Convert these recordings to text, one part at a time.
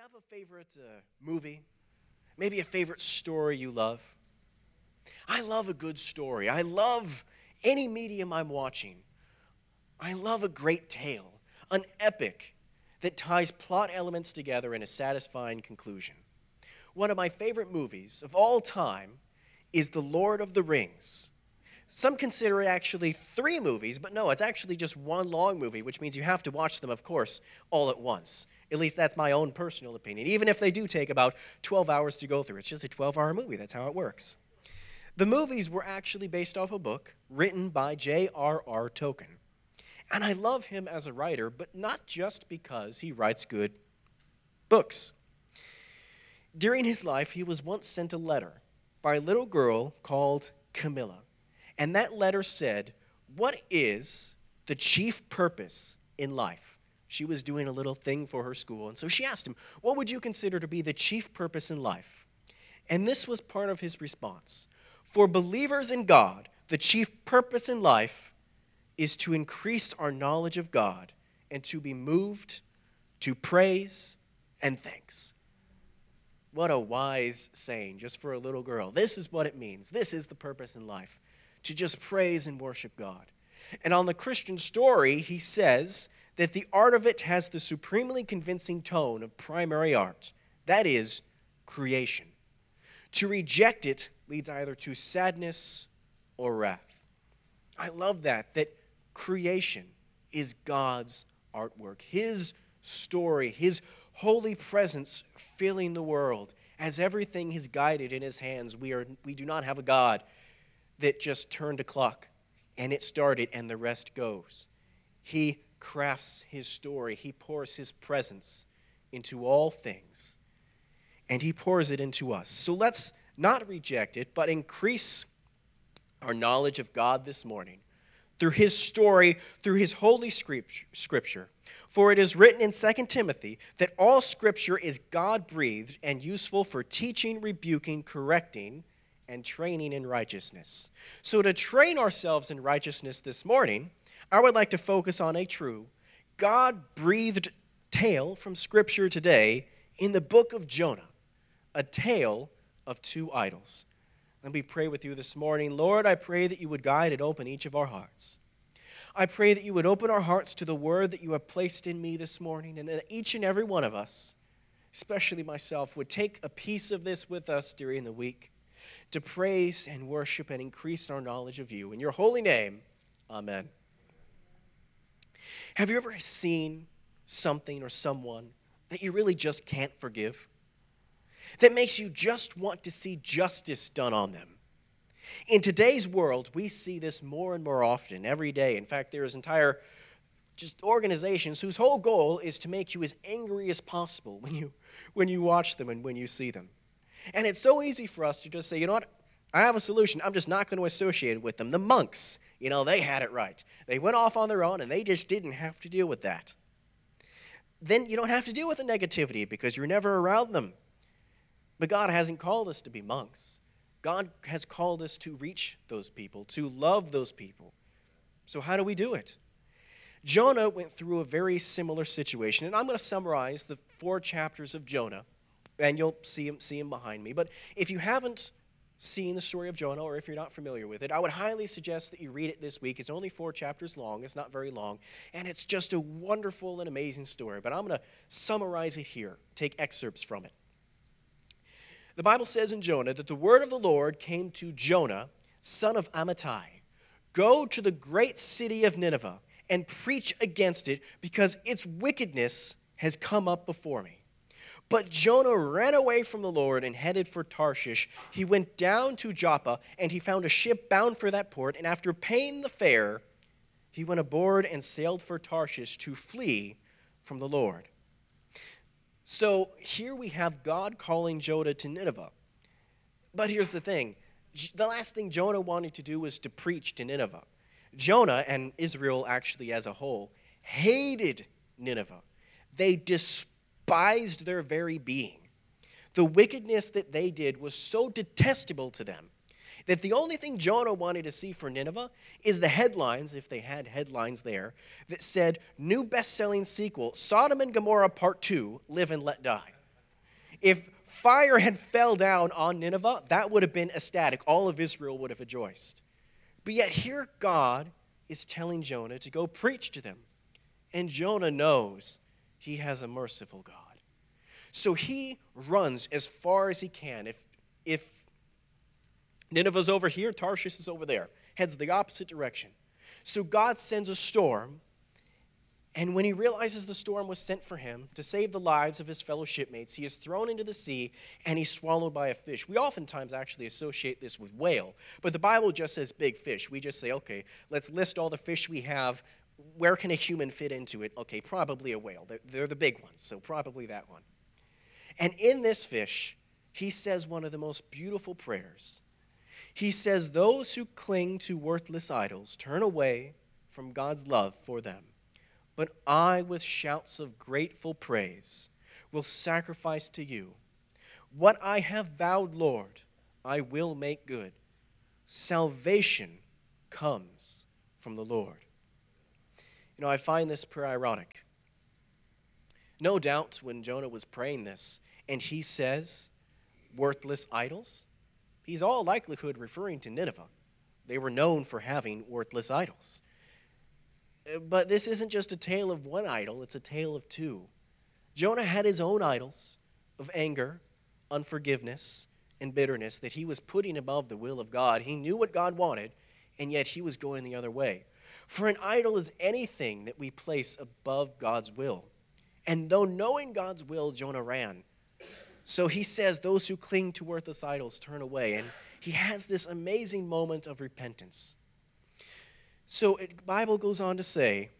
you have a favorite uh, movie? Maybe a favorite story you love? I love a good story. I love any medium I'm watching. I love a great tale, an epic that ties plot elements together in a satisfying conclusion. One of my favorite movies of all time is The Lord of the Rings. Some consider it actually three movies, but no, it's actually just one long movie, which means you have to watch them, of course, all at once. At least that's my own personal opinion, even if they do take about 12 hours to go through. It's just a 12 hour movie, that's how it works. The movies were actually based off a book written by J.R.R. Tolkien. And I love him as a writer, but not just because he writes good books. During his life, he was once sent a letter by a little girl called Camilla. And that letter said, What is the chief purpose in life? She was doing a little thing for her school, and so she asked him, What would you consider to be the chief purpose in life? And this was part of his response. For believers in God, the chief purpose in life is to increase our knowledge of God and to be moved to praise and thanks. What a wise saying just for a little girl. This is what it means. This is the purpose in life to just praise and worship God. And on the Christian story, he says that the art of it has the supremely convincing tone of primary art that is, creation. To reject it leads either to sadness or wrath. I love that, that creation is God's artwork, His story, His holy presence filling the world. As everything is guided in His hands, we, are, we do not have a God that just turned a clock and it started and the rest goes. He crafts his story, he pours his presence into all things, and he pours it into us. So let's not reject it, but increase our knowledge of God this morning through his story, through his holy scripture. For it is written in 2 Timothy that all scripture is God breathed and useful for teaching, rebuking, correcting, and training in righteousness. So, to train ourselves in righteousness this morning, I would like to focus on a true, God breathed tale from Scripture today in the book of Jonah, a tale of two idols. Let me pray with you this morning. Lord, I pray that you would guide and open each of our hearts. I pray that you would open our hearts to the word that you have placed in me this morning, and that each and every one of us, especially myself, would take a piece of this with us during the week to praise and worship and increase our knowledge of you. In your holy name, amen. Have you ever seen something or someone that you really just can't forgive? That makes you just want to see justice done on them? In today's world, we see this more and more often, every day. In fact, there's entire just organizations whose whole goal is to make you as angry as possible when you when you watch them and when you see them. And it's so easy for us to just say, you know what? I have a solution. I'm just not going to associate with them. The monks, you know, they had it right. They went off on their own and they just didn't have to deal with that. Then you don't have to deal with the negativity because you're never around them. But God hasn't called us to be monks. God has called us to reach those people, to love those people. So, how do we do it? Jonah went through a very similar situation, and I'm going to summarize the four chapters of Jonah and you'll see him, see him behind me. But if you haven't seen the story of Jonah, or if you're not familiar with it, I would highly suggest that you read it this week. It's only four chapters long, it's not very long, and it's just a wonderful and amazing story. But I'm going to summarize it here, take excerpts from it. The Bible says in Jonah that the word of the Lord came to Jonah, son of Amittai Go to the great city of Nineveh and preach against it, because its wickedness has come up before me. But Jonah ran away from the Lord and headed for Tarshish. He went down to Joppa and he found a ship bound for that port. And after paying the fare, he went aboard and sailed for Tarshish to flee from the Lord. So here we have God calling Jonah to Nineveh. But here's the thing the last thing Jonah wanted to do was to preach to Nineveh. Jonah and Israel, actually as a whole, hated Nineveh. They despised despised their very being. The wickedness that they did was so detestable to them that the only thing Jonah wanted to see for Nineveh is the headlines, if they had headlines there, that said, New best selling sequel, Sodom and Gomorrah Part 2, Live and Let Die. If fire had fell down on Nineveh, that would have been ecstatic. All of Israel would have rejoiced. But yet here God is telling Jonah to go preach to them. And Jonah knows he has a merciful God. So he runs as far as he can. If, if Nineveh's over here, Tarshish is over there, heads the opposite direction. So God sends a storm and when he realizes the storm was sent for him to save the lives of his fellow shipmates, he is thrown into the sea and he's swallowed by a fish. We oftentimes actually associate this with whale, but the Bible just says big fish. We just say, okay, let's list all the fish we have. Where can a human fit into it? Okay, probably a whale. They're, they're the big ones, so probably that one. And in this fish, he says one of the most beautiful prayers. He says, Those who cling to worthless idols turn away from God's love for them. But I, with shouts of grateful praise, will sacrifice to you. What I have vowed, Lord, I will make good. Salvation comes from the Lord. You know, I find this prayer ironic. No doubt when Jonah was praying this and he says, worthless idols, he's all likelihood referring to Nineveh. They were known for having worthless idols. Uh, but this isn't just a tale of one idol, it's a tale of two. Jonah had his own idols of anger, unforgiveness, and bitterness that he was putting above the will of God. He knew what God wanted, and yet he was going the other way. For an idol is anything that we place above God's will. And though knowing God's will, Jonah ran. So he says, Those who cling to worthless idols turn away. And he has this amazing moment of repentance. So the Bible goes on to say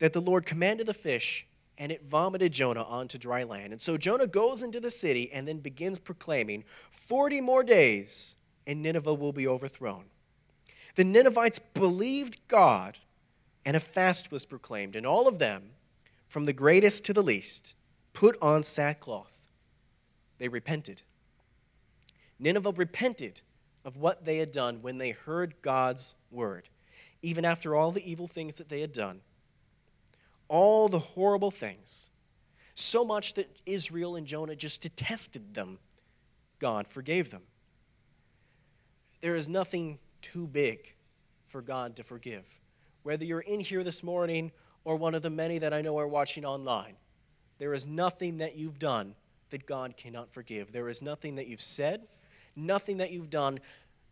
that the Lord commanded the fish and it vomited Jonah onto dry land. And so Jonah goes into the city and then begins proclaiming 40 more days and Nineveh will be overthrown. The Ninevites believed God and a fast was proclaimed, and all of them, from the greatest to the least, put on sackcloth. They repented. Nineveh repented of what they had done when they heard God's word even after all the evil things that they had done, all the horrible things, so much that Israel and Jonah just detested them, God forgave them. There is nothing too big for God to forgive. Whether you're in here this morning or one of the many that I know are watching online, there is nothing that you've done that God cannot forgive. There is nothing that you've said, nothing that you've done.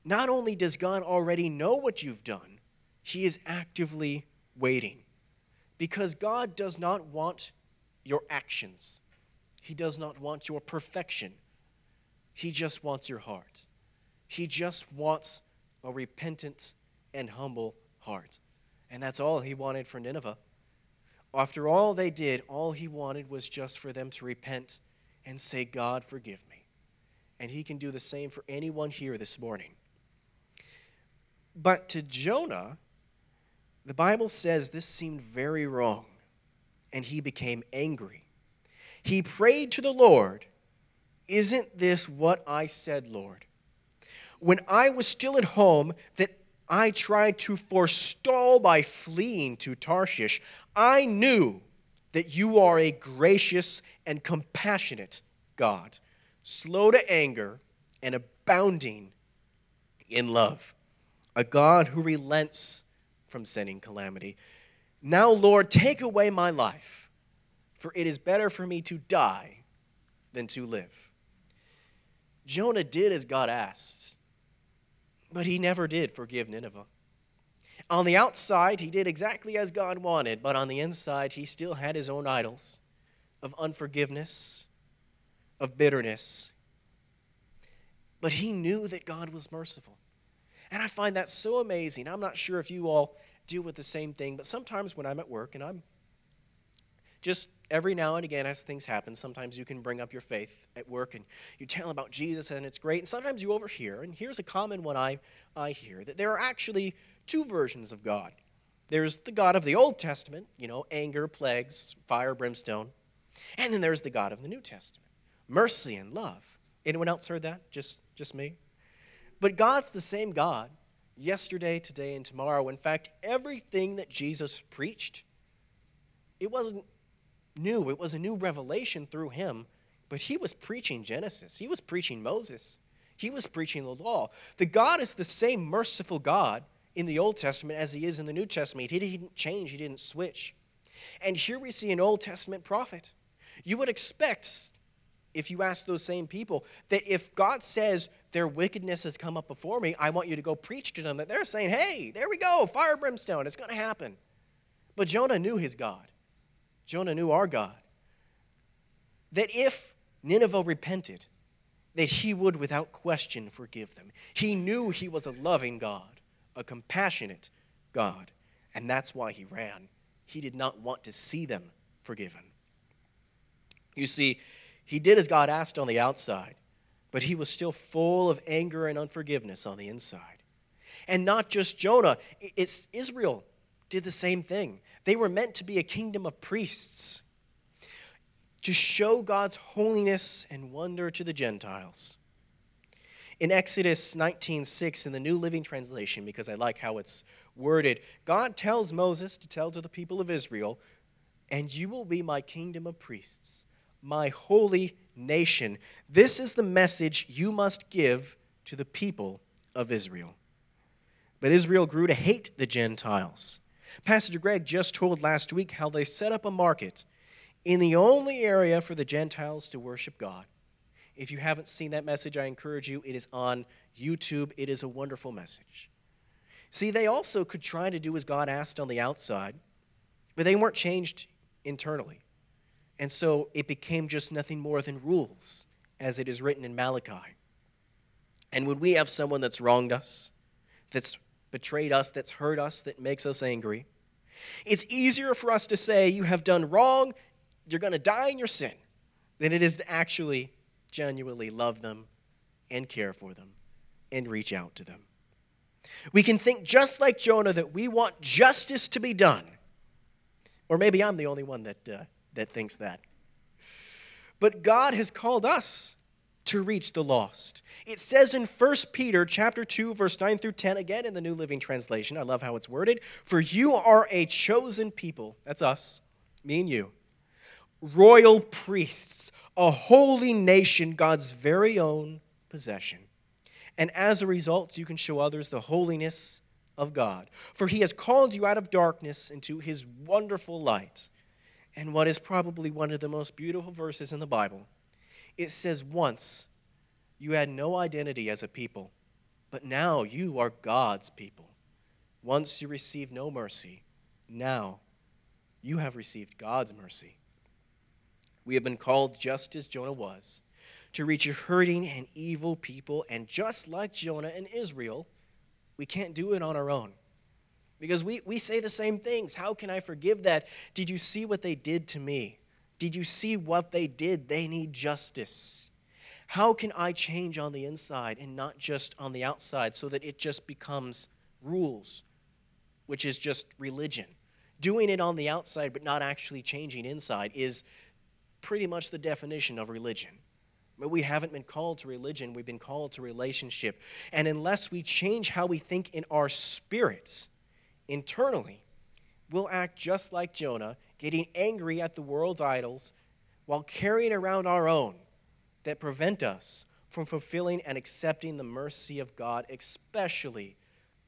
Not only does God already know what you've done, he is actively waiting because God does not want your actions, He does not want your perfection. He just wants your heart. He just wants a repentant and humble heart. And that's all He wanted for Nineveh. After all they did, all He wanted was just for them to repent and say, God, forgive me. And He can do the same for anyone here this morning. But to Jonah, the Bible says this seemed very wrong, and he became angry. He prayed to the Lord, Isn't this what I said, Lord? When I was still at home, that I tried to forestall by fleeing to Tarshish, I knew that you are a gracious and compassionate God, slow to anger and abounding in love, a God who relents from sending calamity. Now, Lord, take away my life, for it is better for me to die than to live. Jonah did as God asked, but he never did forgive Nineveh. On the outside, he did exactly as God wanted, but on the inside, he still had his own idols of unforgiveness, of bitterness. But he knew that God was merciful. And I find that so amazing. I'm not sure if you all deal with the same thing, but sometimes when I'm at work and I'm just every now and again as things happen, sometimes you can bring up your faith at work and you tell about Jesus and it's great. And sometimes you overhear, and here's a common one I, I hear that there are actually two versions of God. There's the God of the Old Testament, you know, anger, plagues, fire, brimstone. And then there's the God of the New Testament, mercy and love. Anyone else heard that? Just, just me? But God's the same God yesterday, today, and tomorrow. In fact, everything that Jesus preached, it wasn't new, it was a new revelation through him but he was preaching Genesis, he was preaching Moses, he was preaching the law. The God is the same merciful God in the Old Testament as he is in the New Testament. He didn't change, he didn't switch. And here we see an Old Testament prophet. You would expect, if you ask those same people, that if God says their wickedness has come up before me, I want you to go preach to them, that they're saying, hey, there we go, fire brimstone, it's going to happen. But Jonah knew his God. Jonah knew our God. That if Nineveh repented, that he would without question forgive them. He knew he was a loving God, a compassionate God, and that's why he ran. He did not want to see them forgiven. You see, he did as God asked on the outside, but he was still full of anger and unforgiveness on the inside. And not just Jonah, it's Israel did the same thing. They were meant to be a kingdom of priests to show God's holiness and wonder to the Gentiles. In Exodus 19:6 in the New Living Translation because I like how it's worded, God tells Moses to tell to the people of Israel, "And you will be my kingdom of priests, my holy nation. This is the message you must give to the people of Israel." But Israel grew to hate the Gentiles. Pastor Greg just told last week how they set up a market in the only area for the Gentiles to worship God. If you haven't seen that message, I encourage you. It is on YouTube. It is a wonderful message. See, they also could try to do as God asked on the outside, but they weren't changed internally. And so it became just nothing more than rules, as it is written in Malachi. And when we have someone that's wronged us, that's betrayed us, that's hurt us, that makes us angry, it's easier for us to say, You have done wrong you're going to die in your sin than it is to actually genuinely love them and care for them and reach out to them. We can think just like Jonah that we want justice to be done. Or maybe I'm the only one that, uh, that thinks that. But God has called us to reach the lost. It says in 1 Peter chapter 2 verse 9 through 10 again in the New Living Translation. I love how it's worded. For you are a chosen people. That's us. Me and you royal priests, a holy nation, God's very own possession. And as a result, you can show others the holiness of God. For he has called you out of darkness into his wonderful light. And what is probably one of the most beautiful verses in the Bible, it says, Once you had no identity as a people, but now you are God's people. Once you received no mercy, now you have received God's mercy. We have been called just as Jonah was to reach a hurting and evil people. And just like Jonah and Israel, we can't do it on our own. Because we, we say the same things. How can I forgive that? Did you see what they did to me? Did you see what they did? They need justice. How can I change on the inside and not just on the outside so that it just becomes rules, which is just religion? Doing it on the outside but not actually changing inside is pretty much the definition of religion. But we haven't been called to religion, we've been called to relationship. And unless we change how we think in our spirits internally, we'll act just like Jonah, getting angry at the world's idols while carrying around our own that prevent us from fulfilling and accepting the mercy of God, especially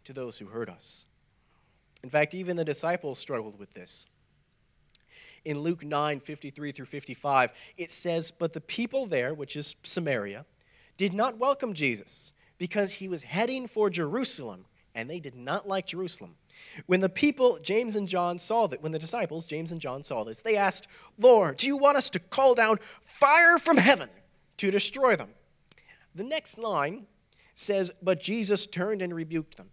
to those who hurt us. In fact, even the disciples struggled with this in Luke 9 53 through 55, it says, But the people there, which is Samaria, did not welcome Jesus because he was heading for Jerusalem, and they did not like Jerusalem. When the people, James and John, saw that, when the disciples, James and John, saw this, they asked, Lord, do you want us to call down fire from heaven to destroy them? The next line says, But Jesus turned and rebuked them.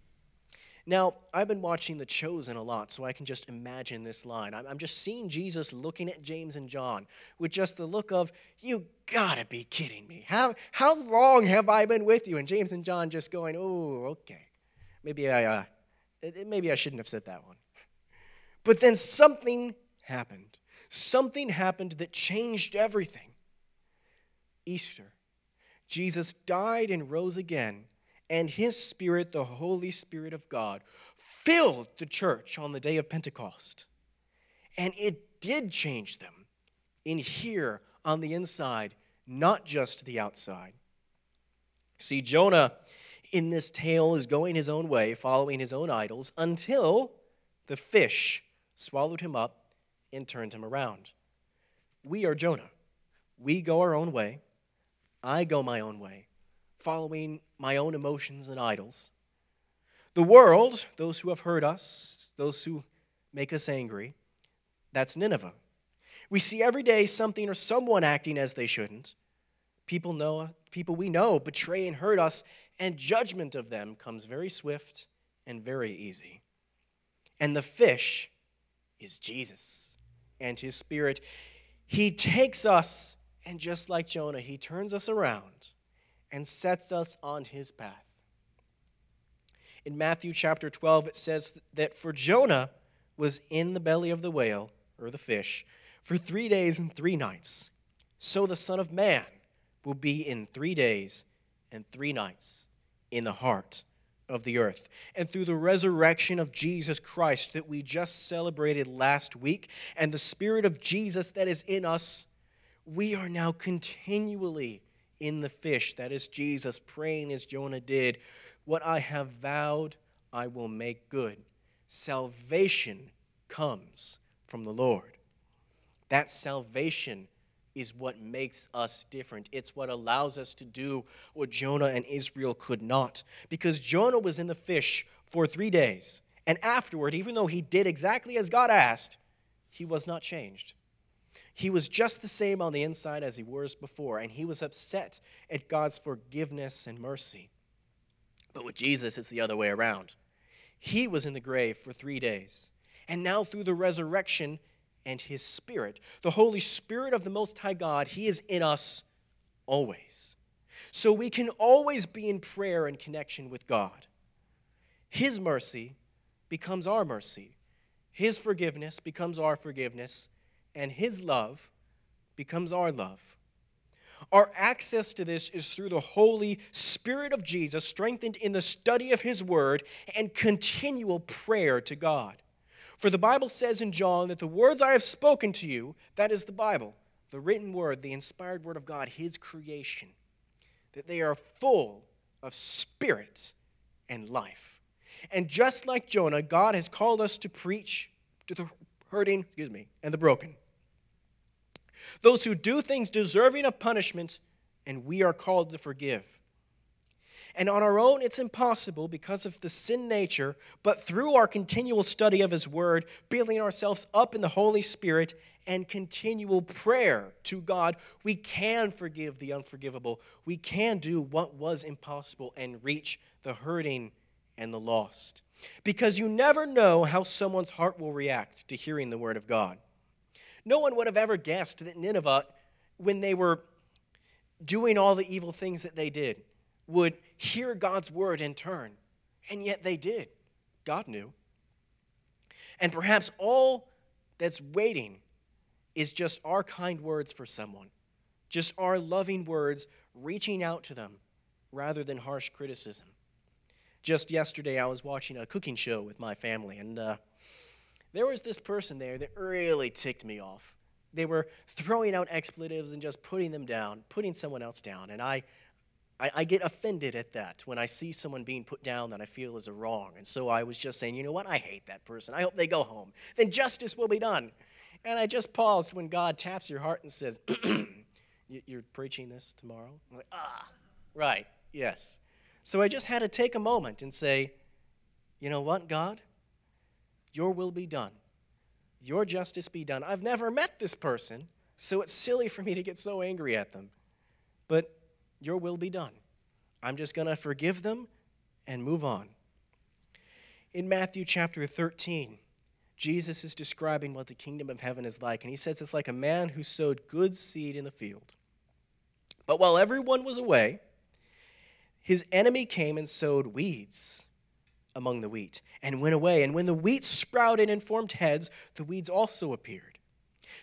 Now, I've been watching The Chosen a lot, so I can just imagine this line. I'm just seeing Jesus looking at James and John with just the look of, You gotta be kidding me. How, how long have I been with you? And James and John just going, Oh, okay. Maybe I, uh, maybe I shouldn't have said that one. But then something happened. Something happened that changed everything. Easter. Jesus died and rose again and his Spirit, the Holy Spirit of God, filled the church on the day of Pentecost. And it did change them. In here, on the inside, not just the outside. See, Jonah in this tale is going his own way, following his own idols, until the fish swallowed him up and turned him around. We are Jonah. We go our own way. I go my own way, following my own emotions and idols. The world, those who have hurt us, those who make us angry, that's Nineveh. We see every day something or someone acting as they shouldn't. People know people we know betray and hurt us, and judgment of them comes very swift and very easy. And the fish is Jesus and his spirit. He takes us, and just like Jonah, he turns us around and sets us on his path. In Matthew chapter 12, it says that for Jonah was in the belly of the whale, or the fish, for three days and three nights. So the Son of Man will be in three days and three nights in the heart of the earth. And through the resurrection of Jesus Christ that we just celebrated last week, and the Spirit of Jesus that is in us, we are now continually in the fish. That is Jesus praying as Jonah did What I have vowed, I will make good. Salvation comes from the Lord. That salvation is what makes us different. It's what allows us to do what Jonah and Israel could not. Because Jonah was in the fish for three days. And afterward, even though he did exactly as God asked, he was not changed. He was just the same on the inside as he was before, and he was upset at God's forgiveness and mercy. But with Jesus, it's the other way around. He was in the grave for three days, and now through the resurrection, and his spirit. The Holy Spirit of the Most High God, he is in us always. So we can always be in prayer and connection with God. His mercy becomes our mercy, His forgiveness becomes our forgiveness, and His love becomes our love. Our access to this is through the Holy Spirit of Jesus, strengthened in the study of His Word and continual prayer to God. For the Bible says in John that the words I have spoken to you, that is the Bible, the written word, the inspired word of God, his creation, that they are full of spirit and life. And just like Jonah, God has called us to preach to the hurting, excuse me, and the broken. Those who do things deserving of punishment, and we are called to forgive. And on our own, it's impossible because of the sin nature, but through our continual study of His Word, building ourselves up in the Holy Spirit, and continual prayer to God, we can forgive the unforgivable. We can do what was impossible and reach the hurting and the lost. Because you never know how someone's heart will react to hearing the Word of God. No one would have ever guessed that Nineveh, when they were doing all the evil things that they did, would hear God's word in turn. And yet they did. God knew. And perhaps all that's waiting is just our kind words for someone, just our loving words reaching out to them rather than harsh criticism. Just yesterday, I was watching a cooking show with my family, and uh, there was this person there that really ticked me off. They were throwing out expletives and just putting them down, putting someone else down. And I, I, I, get offended at that when I see someone being put down that I feel is a wrong. And so I was just saying, you know what? I hate that person. I hope they go home. Then justice will be done. And I just paused when God taps your heart and says, You're preaching this tomorrow? I'm like, ah, right, yes. So I just had to take a moment and say, You know what, God? Your will be done. Your justice be done. I've never met this person, so it's silly for me to get so angry at them. But your will be done. I'm just going to forgive them and move on. In Matthew chapter 13, Jesus is describing what the kingdom of heaven is like, and he says it's like a man who sowed good seed in the field. But while everyone was away, his enemy came and sowed weeds among the wheat and went away. And when the wheat sprouted and formed heads, the weeds also appeared.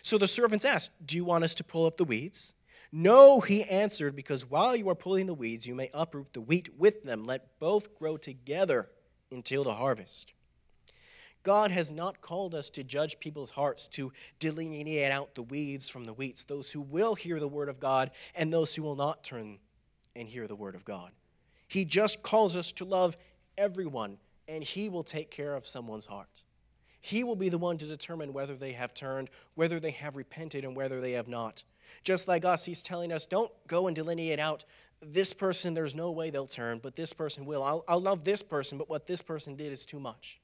So the servants asked, Do you want us to pull up the weeds? No, he answered, because while you are pulling the weeds, you may uproot the wheat with them. Let both grow together until the harvest. God has not called us to judge people's hearts, to delineate out the weeds from the wheats, those who will hear the word of God and those who will not turn and hear the word of God. He just calls us to love everyone, and He will take care of someone's heart. He will be the one to determine whether they have turned, whether they have repented, and whether they have not. Just like us, He's telling us don't go and delineate out this person, there's no way they'll turn, but this person will. I'll, I'll love this person, but what this person did is too much.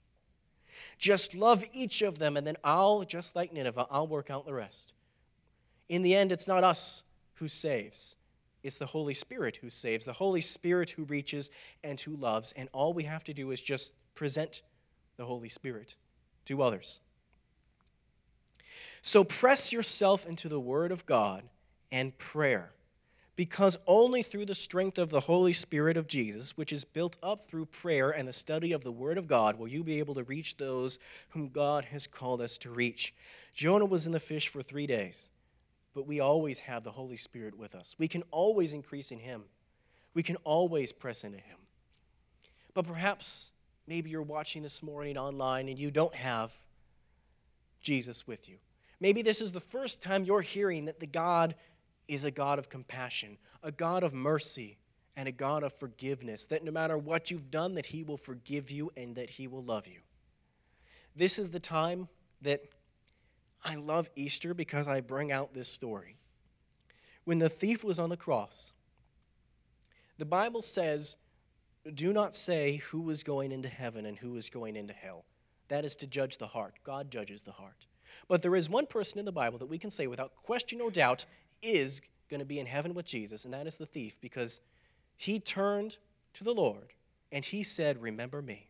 Just love each of them, and then I'll, just like Nineveh, I'll work out the rest. In the end, it's not us who saves, it's the Holy Spirit who saves, the Holy Spirit who reaches and who loves, and all we have to do is just present the Holy Spirit to others. So press yourself into the Word of God and prayer because only through the strength of the Holy Spirit of Jesus, which is built up through prayer and the study of the Word of God, will you be able to reach those whom God has called us to reach. Jonah was in the fish for three days, but we always have the Holy Spirit with us. We can always increase in Him, we can always press into Him. But perhaps maybe you're watching this morning online and you don't have Jesus with you. Maybe this is the first time you're hearing that the God is a God of compassion, a God of mercy, and a God of forgiveness, that no matter what you've done, that he will forgive you and that he will love you. This is the time that I love Easter because I bring out this story. When the thief was on the cross, the Bible says, Do not say who was going into heaven and who was going into hell. That is to judge the heart. God judges the heart. But there is one person in the Bible that we can say without question or doubt is going to be in heaven with Jesus, and that is the thief, because he turned to the Lord and he said, Remember me.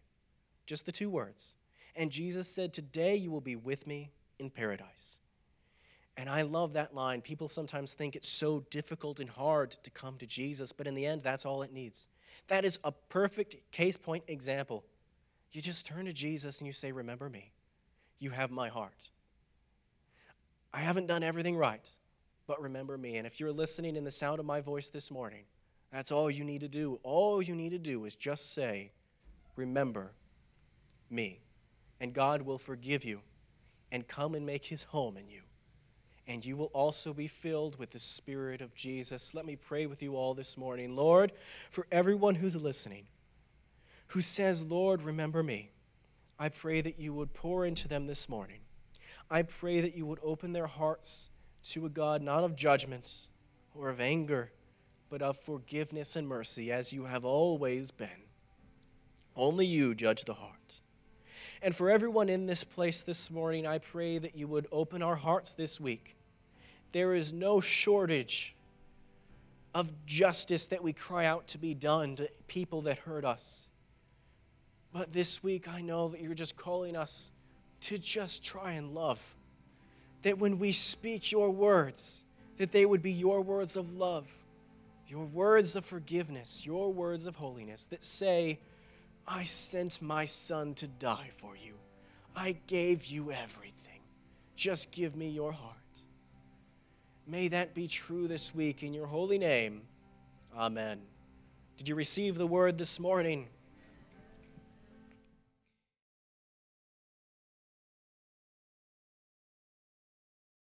Just the two words. And Jesus said, Today you will be with me in paradise. And I love that line. People sometimes think it's so difficult and hard to come to Jesus, but in the end, that's all it needs. That is a perfect case point example. You just turn to Jesus and you say, Remember me. You have my heart. I haven't done everything right but remember me. And if you're listening in the sound of my voice this morning, that's all you need to do. All you need to do is just say, Remember me. And God will forgive you and come and make his home in you. And you will also be filled with the Spirit of Jesus. Let me pray with you all this morning. Lord, for everyone who's listening, who says, Lord, remember me, I pray that you would pour into them this morning. I pray that you would open their hearts to a God not of judgment or of anger, but of forgiveness and mercy, as you have always been. Only you judge the heart. And for everyone in this place this morning, I pray that you would open our hearts this week. There is no shortage of justice that we cry out to be done to people that hurt us. But this week, I know that you're just calling us to just try and love that when we speak your words, that they would be your words of love, your words of forgiveness, your words of holiness that say, I sent my son to die for you. I gave you everything. Just give me your heart. May that be true this week in your holy name. Amen. Did you receive the word this morning?